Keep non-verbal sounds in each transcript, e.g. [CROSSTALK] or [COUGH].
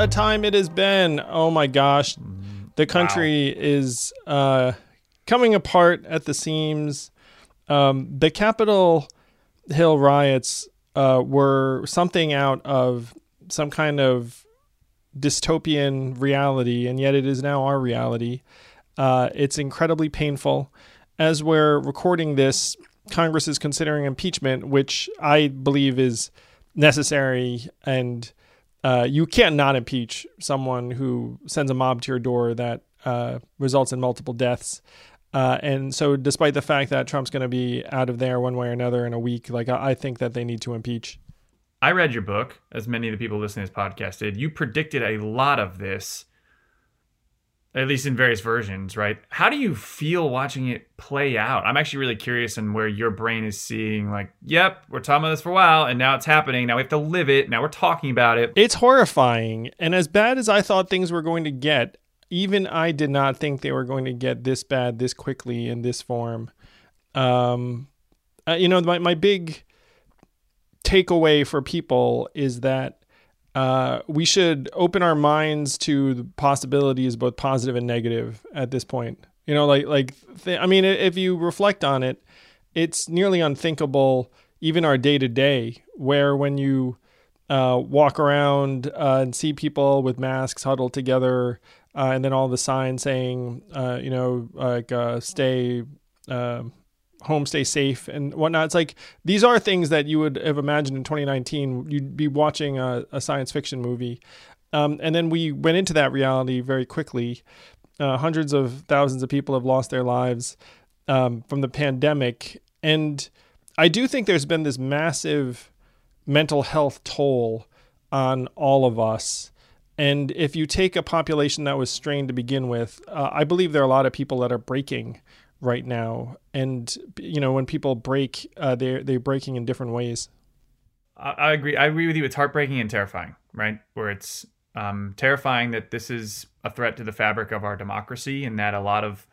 A time it has been. Oh my gosh. The country wow. is uh, coming apart at the seams. Um, the Capitol Hill riots uh, were something out of some kind of dystopian reality, and yet it is now our reality. Uh, it's incredibly painful. As we're recording this, Congress is considering impeachment, which I believe is necessary and uh, you can't not impeach someone who sends a mob to your door that uh, results in multiple deaths. Uh, and so, despite the fact that Trump's going to be out of there one way or another in a week, like I, I think that they need to impeach. I read your book, as many of the people listening to this podcast did. You predicted a lot of this at least in various versions, right? How do you feel watching it play out? I'm actually really curious in where your brain is seeing, like, yep, we're talking about this for a while, and now it's happening. Now we have to live it. Now we're talking about it. It's horrifying. And as bad as I thought things were going to get, even I did not think they were going to get this bad this quickly in this form. Um, uh, you know, my, my big takeaway for people is that uh, we should open our minds to the possibilities, both positive and negative, at this point. You know, like like th- I mean, if you reflect on it, it's nearly unthinkable, even our day to day, where when you uh, walk around uh, and see people with masks huddled together, uh, and then all the signs saying, uh, you know, like uh, stay um, home, stay safe, and whatnot. It's like these are things that you would have imagined in 2019. You'd be watching a, a science fiction movie, um, and then we went into that reality very quickly. Uh, hundreds of thousands of people have lost their lives um, from the pandemic, and I do think there's been this massive mental health toll on all of us. And if you take a population that was strained to begin with, uh, I believe there are a lot of people that are breaking right now. And you know when people break uh, they're they're breaking in different ways. I, I, agree i agree with you. It's heartbreaking and terrifying right? Where it's um, terrifying that this is a threat to the fabric of our democracy and that a lot of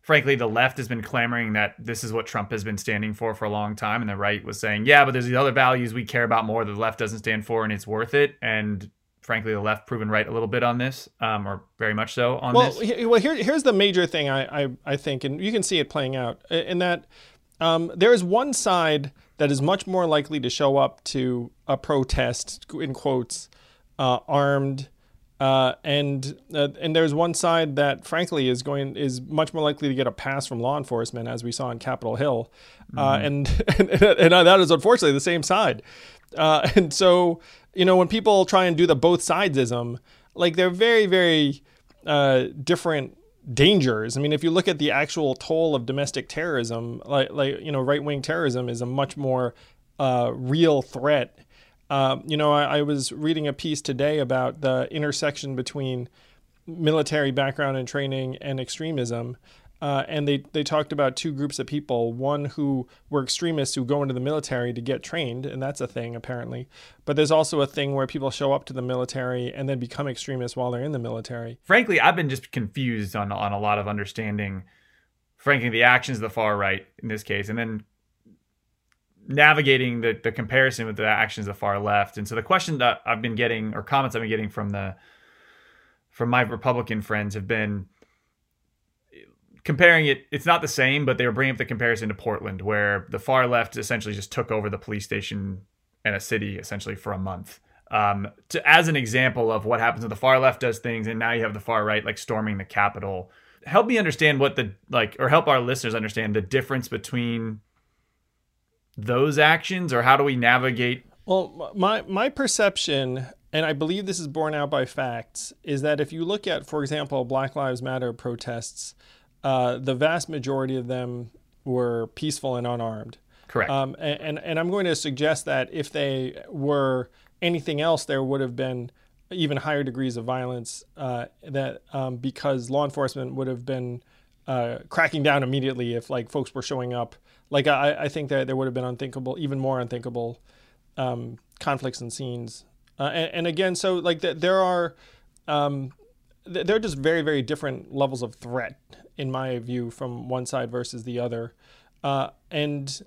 frankly the left has been clamoring that this is what trump has been standing for for a long time. And the right was saying yeah but there's these other values we care about more that the left doesn't stand for and it's worth it. And frankly the left proven right a little bit on this, um, or very much so on well, this. He, well, here, here's the major thing I, I, I think, and you can see it playing out in that um, there is one side that is much more likely to show up to a protest, in quotes, uh, armed. Uh, and uh, and there's one side that frankly is going is much more likely to get a pass from law enforcement as we saw in Capitol Hill, uh, mm-hmm. and, [LAUGHS] and, and that is unfortunately the same side, uh, and so you know, when people try and do the both sidesism, like they're very, very uh, different dangers. I mean, if you look at the actual toll of domestic terrorism, like, like you know, right wing terrorism is a much more uh, real threat. Um, you know, I, I, was reading a piece today about the intersection between military background and training and extremism. Uh, and they, they talked about two groups of people one who were extremists who go into the military to get trained and that's a thing apparently. But there's also a thing where people show up to the military and then become extremists while they're in the military. Frankly i've been just confused on, on a lot of understanding frankly the actions of the far right in this case and then navigating the, the comparison with the actions of the far left. And so the question that i've been getting or comments i've been getting from the from my republican friends have been comparing it, it's not the same, but they were bringing up the comparison to Portland, where the far left essentially just took over the police station and a city essentially for a month. Um, to, as an example of what happens when the far left does things, and now you have the far right like storming the Capitol. Help me understand what the like, or help our listeners understand the difference between those actions, or how do we navigate? Well, my my perception and I believe this is borne out by facts, is that if you look at, for example, Black Lives Matter protests, uh, the vast majority of them were peaceful and unarmed. Correct. Um, and, and, and I'm going to suggest that if they were anything else, there would have been even higher degrees of violence. Uh, that um, because law enforcement would have been uh, cracking down immediately if like folks were showing up. Like I, I think that there would have been unthinkable, even more unthinkable um, conflicts and scenes. Uh, and, and, again, so like the, there are um, they're just very very different levels of threat in my view from one side versus the other uh, and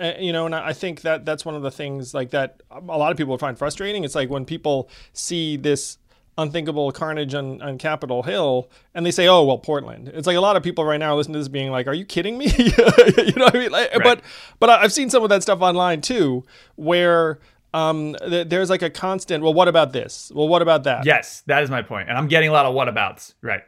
uh, you know, and I think that that's one of the things like that a lot of people find frustrating. It's like when people see this unthinkable carnage on, on Capitol Hill, and they say, "Oh, well, Portland." It's like a lot of people right now listen to this, being like, "Are you kidding me?" [LAUGHS] you know what I mean? Like, right. But but I've seen some of that stuff online too, where um, th- there's like a constant. Well, what about this? Well, what about that? Yes, that is my point, and I'm getting a lot of whatabouts. Right.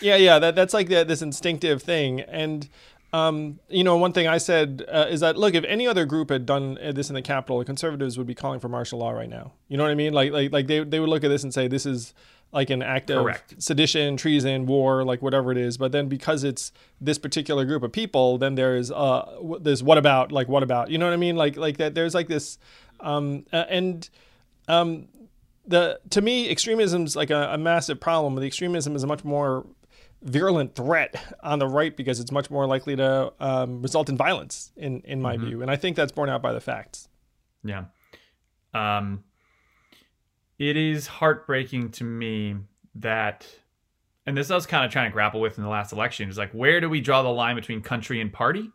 Yeah, yeah. That that's like the, this instinctive thing, and um, you know, one thing I said uh, is that look, if any other group had done this in the Capitol, the conservatives would be calling for martial law right now. You know what I mean? Like, like, like they they would look at this and say this is like an act of Correct. sedition, treason, war, like whatever it is. But then because it's this particular group of people, then there's uh this what about like what about you know what I mean? Like like that there's like this um uh, and um the to me extremism is like a, a massive problem. The extremism is a much more virulent threat on the right because it's much more likely to um, result in violence, in in my mm-hmm. view, and I think that's borne out by the facts. Yeah, um, it is heartbreaking to me that, and this I was kind of trying to grapple with in the last election is like, where do we draw the line between country and party?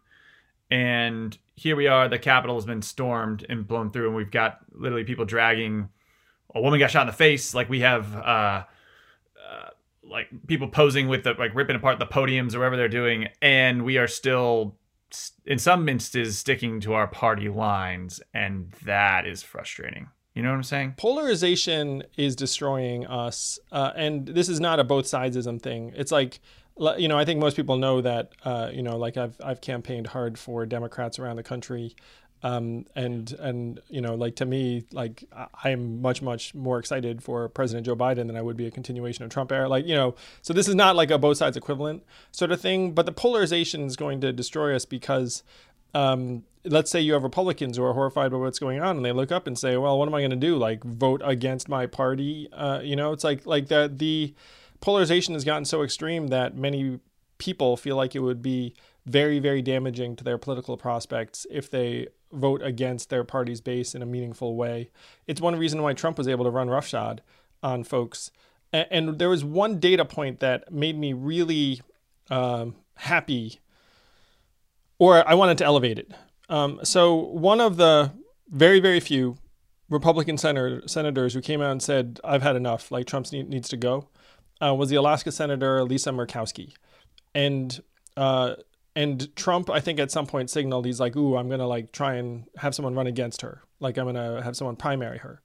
And here we are, the Capitol has been stormed and blown through, and we've got literally people dragging. A woman got shot in the face. Like we have. Uh, like people posing with the like ripping apart the podiums or whatever they're doing, and we are still in some instances sticking to our party lines, and that is frustrating. You know what I'm saying? Polarization is destroying us, uh, and this is not a both sidesism thing. It's like you know, I think most people know that, uh, you know, like I've I've campaigned hard for Democrats around the country, um, and and you know, like to me, like I'm much much more excited for President Joe Biden than I would be a continuation of Trump era. Like you know, so this is not like a both sides equivalent sort of thing. But the polarization is going to destroy us because. Um, let's say you have Republicans who are horrified by what's going on, and they look up and say, "Well, what am I going to do? Like vote against my party?" Uh, you know, it's like like the the polarization has gotten so extreme that many people feel like it would be very very damaging to their political prospects if they vote against their party's base in a meaningful way. It's one reason why Trump was able to run roughshod on folks. And, there was one data point that made me really um, happy, or I wanted to elevate it. Um, so one of the very very few Republican senator, senators who came out and said, "I've had enough. Like Trump need, needs to go," uh, was the Alaska Senator Lisa Murkowski, and uh, and Trump, I think at some point signaled he's like, "Ooh, I'm gonna like try and have someone run against her. Like I'm gonna have someone primary her."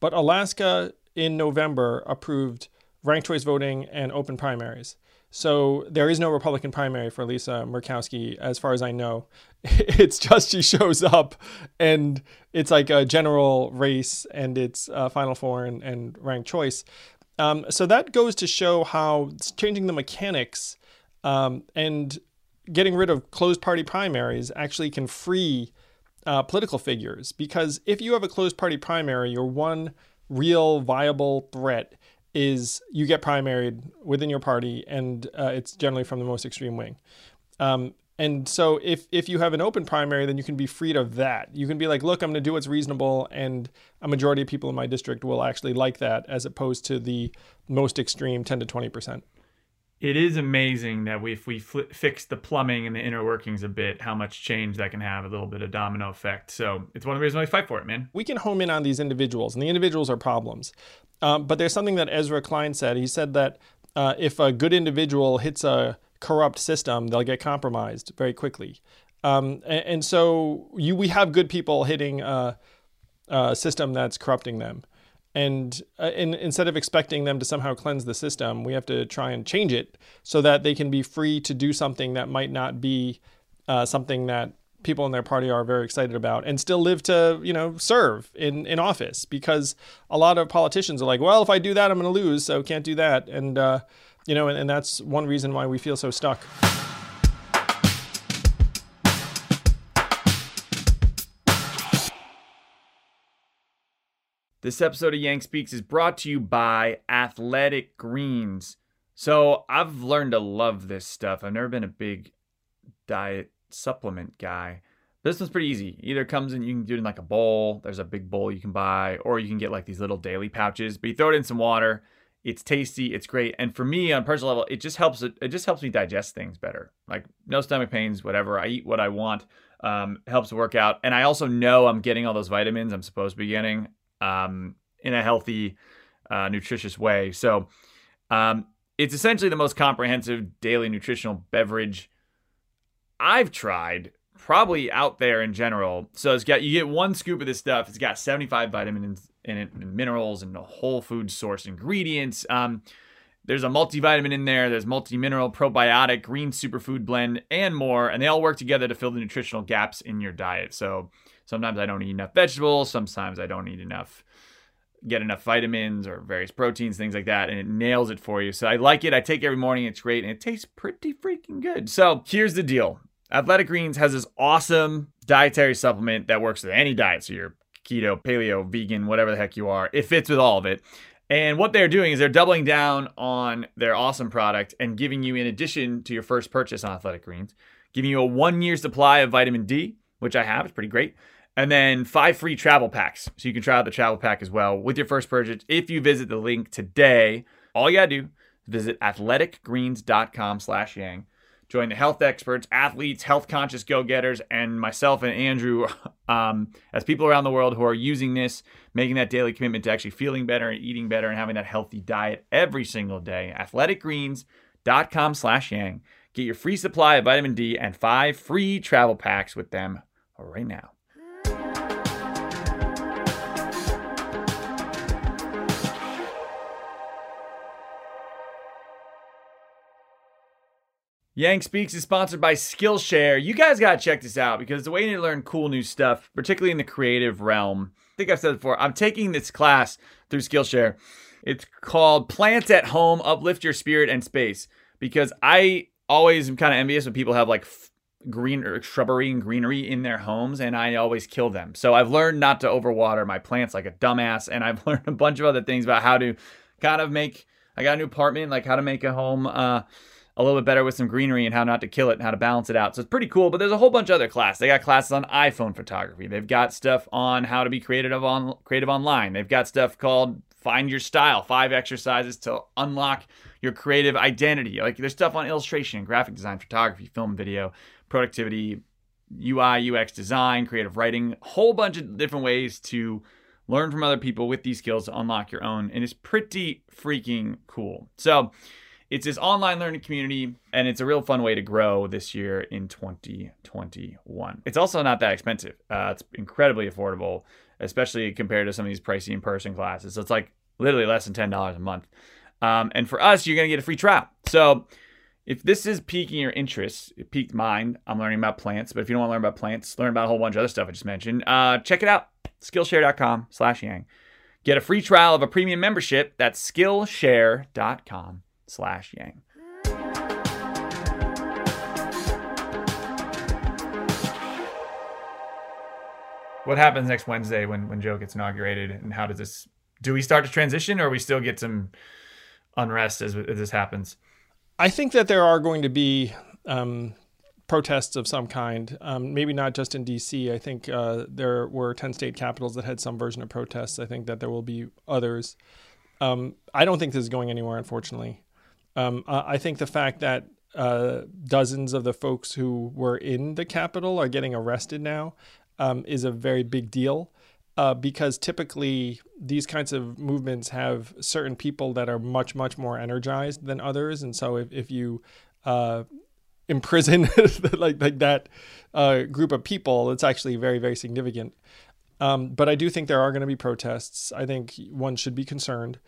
But Alaska in November approved ranked choice voting and open primaries. So there is no Republican primary for Lisa Murkowski, as far as I know. [LAUGHS] It's just she shows up, and it's like a general race, and it's uh, Final Four and, and ranked choice. Um, so that goes to show how changing the mechanics um, and getting rid of closed party primaries actually can free uh, political figures because if you have a closed party primary, your one real viable threat is you get primaried within your party, and uh, it's generally from the most extreme wing. Um, and so if if you have an open primary, then you can be freed of that. You can be like, look, I'm going to do what's reasonable, and a majority of people in my district will actually like that, as opposed to the most extreme 10 to 20 percent it is amazing that we, if we fl- fix the plumbing and the inner workings a bit, how much change that can have a little bit of domino effect. So it's one of the reasons why we fight for it, man. We can home in on these individuals, and the individuals are problems. Um, but there's something that Ezra Klein said. He said that uh, if a good individual hits a corrupt system, they'll get compromised very quickly. Um, and, and, so you, we have good people hitting a, a system that's corrupting them and, uh, instead of expecting them to somehow cleanse the system, we have to try and change it so that they can be free to do something that might not be uh, something that people in their party are very excited about and still live to you know serve in in office. Because a lot of politicians are like well if i do that i'm going to lose so can't do that. And uh, you know and, and that's one reason why we feel so stuck This episode of Yang Speaks is brought to you by Athletic Greens. So I've learned to love this stuff. I've never been a big diet supplement guy. This one's pretty easy. Either comes in, you can do it in like a bowl. There's a big bowl you can buy, or you can get like these little daily pouches. But you throw it in some water, It's tasty. It's great. And for me, on personal level, it just helps. It, it just helps me digest things better. Like no stomach pains, whatever. I eat what I want. Um, helps work out, and I also know I'm getting all those vitamins I'm supposed to be getting um, in a healthy, uh, nutritious way. So um, it's essentially the most comprehensive daily nutritional beverage I've tried, probably out there in general. So it's got you get one scoop of this stuff. It's got 75 vitamins in it, and minerals, and whole food source ingredients. Um, there's a multivitamin in there. There's multi-mineral, probiotic, green superfood blend, and more. And they all work together to fill the nutritional gaps in your diet. So sometimes I don't eat enough vegetables. Sometimes I don't eat enough get enough vitamins or various proteins, things like that, and it nails it for you. So I like it. I take it every morning. It's great and it tastes pretty freaking good. So here's the deal Athletic Greens has this awesome dietary supplement that works with any diet. So you're keto, paleo, vegan, whatever the heck you are, it fits with all of it. And what they're doing is they're doubling down on their awesome product and giving you, in addition to your first purchase on Athletic Greens, giving you a one year supply of vitamin D, which I have. It's pretty great and then five free travel packs. So you can try out the travel pack as well with your first purchase. If you visit the link today, all you gotta do is visit athleticgreens.com slash yang. Join the health experts, athletes, health conscious go getters, and myself and Andrew [LAUGHS] um, as people around the world who are using this, making that daily commitment to actually feeling better and eating better and having that healthy diet every single day. Athleticgreens.com slash yang. Get your free supply of vitamin D and five free travel packs with them right now. Yang Speaks is sponsored by Skillshare. You guys got to check this out because the way you learn cool new stuff, particularly in the creative realm. I think I've said before, I'm taking this class through Skillshare. It's called Plants at Home Uplift Your Spirit and Space because I always am kind of envious when people have like green or shrubbery and greenery in their homes and I always kill them. So I've learned not to overwater my plants like a dumbass and I've [LAUGHS] learned a bunch of other things about how to kind of make I got a new apartment like how to make a home uh a little bit better with some greenery and how not to kill it and how to balance it out. So it's pretty cool. But there's a whole bunch of other classes. They got classes on iPhone photography. They've got stuff on how to be creative on creative online. They've got stuff called Find Your Style, five exercises to unlock your creative identity. Like there's stuff on illustration, graphic design, photography, film, video, productivity, UI, UX design, creative writing, whole bunch of different ways to learn from other people with these skills to unlock your own. And it's pretty freaking cool. So it's this online learning community and it's a real fun way to grow this year in 2021 it's also not that expensive. Uh, it's incredibly affordable especially compared to some of these pricey in-person classes. So it's like literally less than $10 a month. Um, and for us you're going to get a free trial. So if this is piquing your interest it piqued mine i'm learning about plants but if you don't want to learn about plants learn about a whole bunch of other stuff i just mentioned uh, check it out. Skillshare.com slash yang. Get a free trial of a premium membership that's skillshare.com slash yang. What happens next Wednesday when, when Joe gets inaugurated, and how does this? Do we start to transition, or we still get some unrest as, as this happens? I think that there are going to be um, protests of some kind. Um, maybe not just in D.C. I think uh, there were ten state capitals that had some version of protests. I think that there will be others. Um, I don't think this is going anywhere, unfortunately. Um, I think the fact that uh, dozens of the folks who were in the Capitol are getting arrested now um, is a very big deal. Uh, because typically these kinds of movements have certain people that are much much more energized than others. And so if, if you uh, imprison [LAUGHS] like like that uh, group of people it's actually very very significant. Um, but I do think there are going to be protests. I think one should be concerned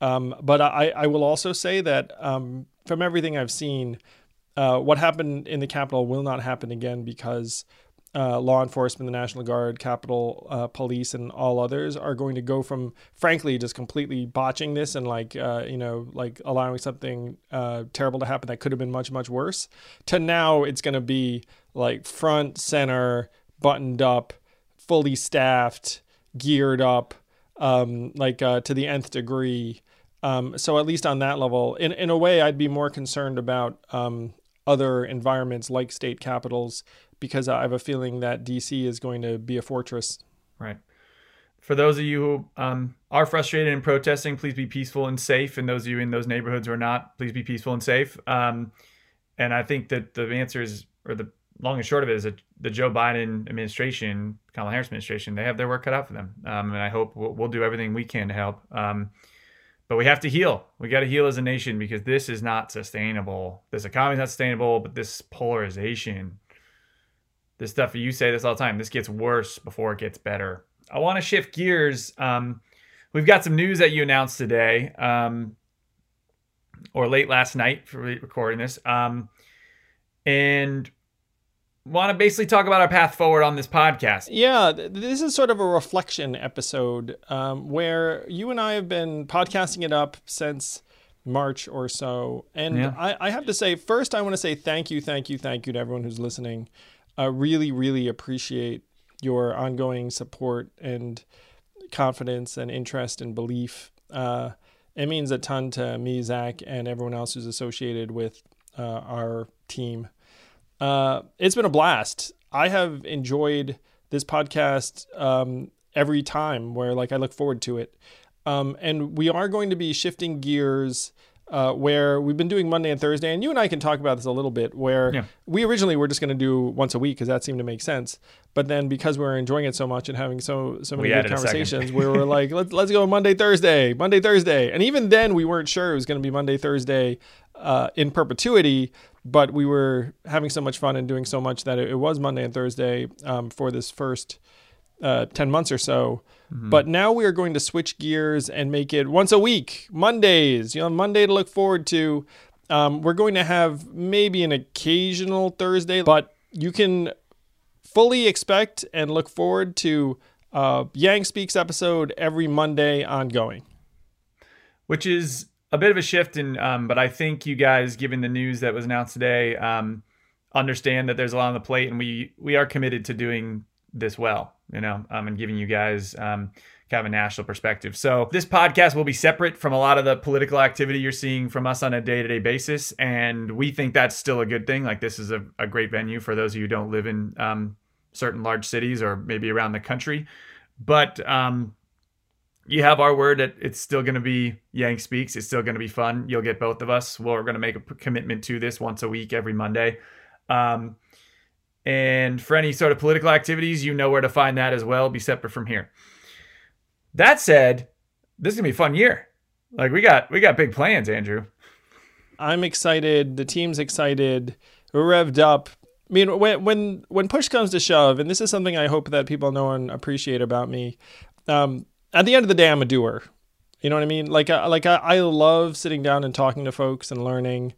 um, but I, I will also say that um, from everything I've seen, uh, what happened in the Capitol will not happen again because uh, law enforcement, the National Guard, Capitol uh, Police, and all others are going to go from, frankly, just completely botching this and like, uh, you know, like allowing something uh, terrible to happen that could have been much, much worse, to now it's going to be like front, center, buttoned up, fully staffed, geared up, um, like uh, to the nth degree. Um, so at least on that level, in in a way, I'd be more concerned about um, other environments like state capitals because I have a feeling that DC is going to be a fortress. Right. for those of you who um, are frustrated and protesting, please be peaceful and safe. And those of you in those neighborhoods who are not, please be peaceful and safe. Um, and I think that the answer is, or the long and short of it is that the Joe Biden administration, Kamala Harris administration, they have their work cut out for them. Um, and I hope we'll, we'll, do everything we can to help. Um, but we have to heal. We got to heal as a nation because this is not sustainable. This economy is not sustainable, but this polarization, this stuff, you say this all the time, this gets worse before it gets better. I want to shift gears. Um, we've got some news that you announced today, um, or late last night for recording this. Um, and want to basically talk about our path forward on this podcast. Yeah, this is sort of a reflection episode um, where you and I have been podcasting it up since March or so. And yeah. I, I, have to say, first, I want to say thank you, thank you, thank you to everyone who's listening. I really, really appreciate your ongoing support and confidence and interest and belief. Uh, it means a ton to me, Zach, and everyone else who's associated with uh, our team. Uh, it's been a blast. I have enjoyed this podcast um, every time where like I look forward to it. Um, and we are going to be shifting gears uh, where we've been doing Monday and Thursday, and you and I can talk about this a little bit. Where yeah. we originally were just going to do once a week because that seemed to make sense, but then because we were enjoying it so much and having so so many we good conversations, we were like, let's let's go Monday Thursday, Monday Thursday, and even then we weren't sure it was going to be Monday Thursday uh, in perpetuity but we were having so much fun and doing so much that it, it was Monday and Thursday um, for this first uh, 10 months or so. Mm-hmm. But now we are going to switch gears and make it once a week, Mondays, you know, Monday to look forward to. Um, we're going to have maybe an occasional Thursday, but you can fully expect and look forward to uh, Yang Speaks episode every Monday ongoing. Which is a bit of a shift in, um, but I think you guys, given the news that was announced today, um, understand that there's a lot on the plate, and we we are committed to doing this well, you know, um, and giving you guys um, kind of a national perspective. So this podcast will be separate from a lot of the political activity you're seeing from us on a day to day basis, and we think that's still a good thing. Like this is a, a great venue for those of you who don't live in um, certain large cities or maybe around the country, but um, you have our word that it's still going to be Yang Speaks. It's still going to be fun. You'll get both of us. We're going to make a commitment to this once a week, every Monday. Um, and for any sort of political activities, you know where to find that as well. Be separate from here. That said, this is gonna be a fun year. Like we got we got big plans, Andrew. I'm excited. The team's excited. We're revved up. I mean, when when when push comes to shove, and this is something I hope that people know and appreciate about me. Um, at the end of the day, I'm a doer. You know what I mean? Like, I, like I, I love sitting down and talking to folks and learning,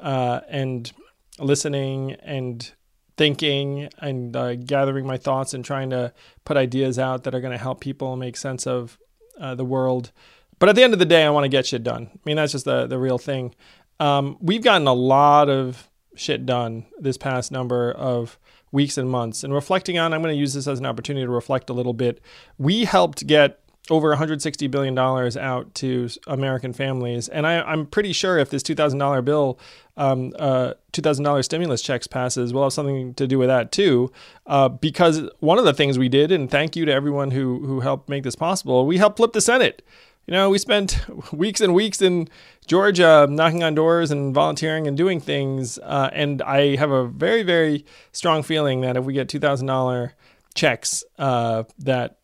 uh, and listening and thinking and uh, gathering my thoughts and trying to put ideas out that are going to help people make sense of uh, the world. But at the end of the day, I want to get shit done. I mean, that's just the the real thing. Um, we've gotten a lot of shit done this past number of weeks and months. And reflecting on, I'm going to use this as an opportunity to reflect a little bit. We helped get over 160 billion dollars out to American families, and I, am pretty sure if this $2,000 bill, um, uh, $2,000 stimulus checks passes, we'll have something to do with that too. Uh, because one of the things we did, and thank you to everyone who who helped make this possible, we helped flip the Senate. You know, we spent [LAUGHS] weeks and weeks in Georgia knocking on doors and volunteering and doing things, uh, and I have a very very strong feeling that if we get $2,000 checks, uh, that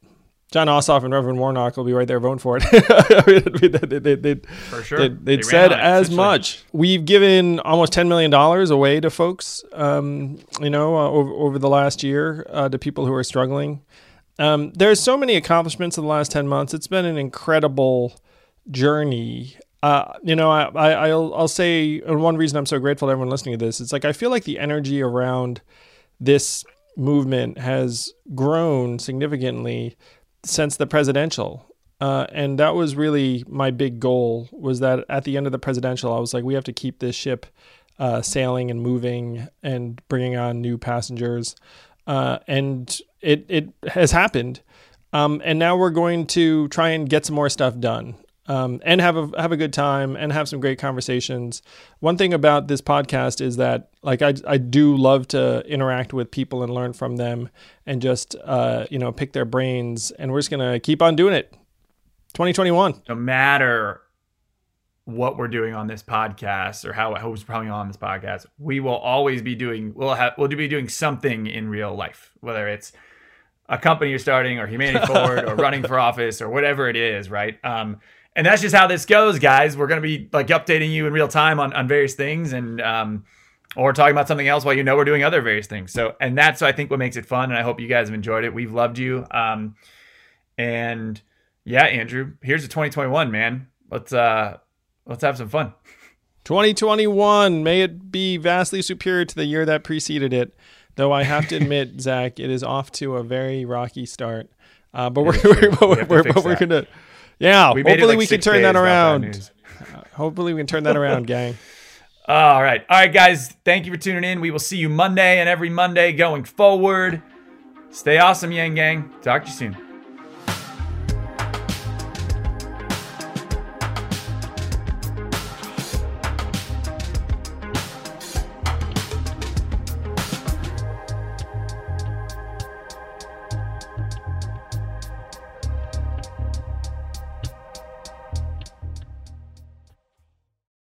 Jon Ossoff and Reverend Warnock will be right there voting for it. [LAUGHS] they, they, they, for sure. They, would said as much. We've given almost $10 million away to folks, um, you know, uh, over, over the last year uh, to people who are struggling. Um, there's so many accomplishments in the last 10 months. It's been an incredible journey. Uh, you know, I, I, will I'll say one reason I'm so grateful to everyone listening to this. It's like I feel like the energy around this movement has grown significantly since the presidential. Uh, and that was really my big goal was that at the end of the presidential, I was like, we have to keep this ship uh, sailing and moving and bringing on new passengers. Uh, and it, it has happened. Um, and now we're going to try and get some more stuff done. Um, and have a have a good time and have some great conversations. One thing about this podcast is that like I I do love to interact with people and learn from them and just uh, you know pick their brains and we're just gonna keep on doing it. 2021. No matter what we're doing on this podcast or how who's probably on this podcast, we will always be doing we'll have we'll be doing something in real life, whether it's a company you're starting or humanity [LAUGHS] forward or running for office or whatever it is, right? Um, and that's just how this goes, guys. We're gonna be like updating you in real time on, on various things and um, or talking about something else while you know we're doing other various things. So, and that's I think what makes it fun. And I hope you guys have enjoyed it. We've loved you. Um, and yeah, Andrew, here's the 2021, man. Let's uh, let's have some fun. 2021, may it be vastly superior to the year that preceded it. Though I have to [LAUGHS] admit, Zach, it is off to a very rocky start. Uh, but we're, we're, we're, we're, but we're gonna yeah, we hopefully like we can turn that around. Uh, [LAUGHS] hopefully we can turn that around, gang. [LAUGHS] All right. All right, guys. Thank you for tuning in. We will see you Monday and every Monday going forward. Stay awesome, Yang Gang. Talk to you soon.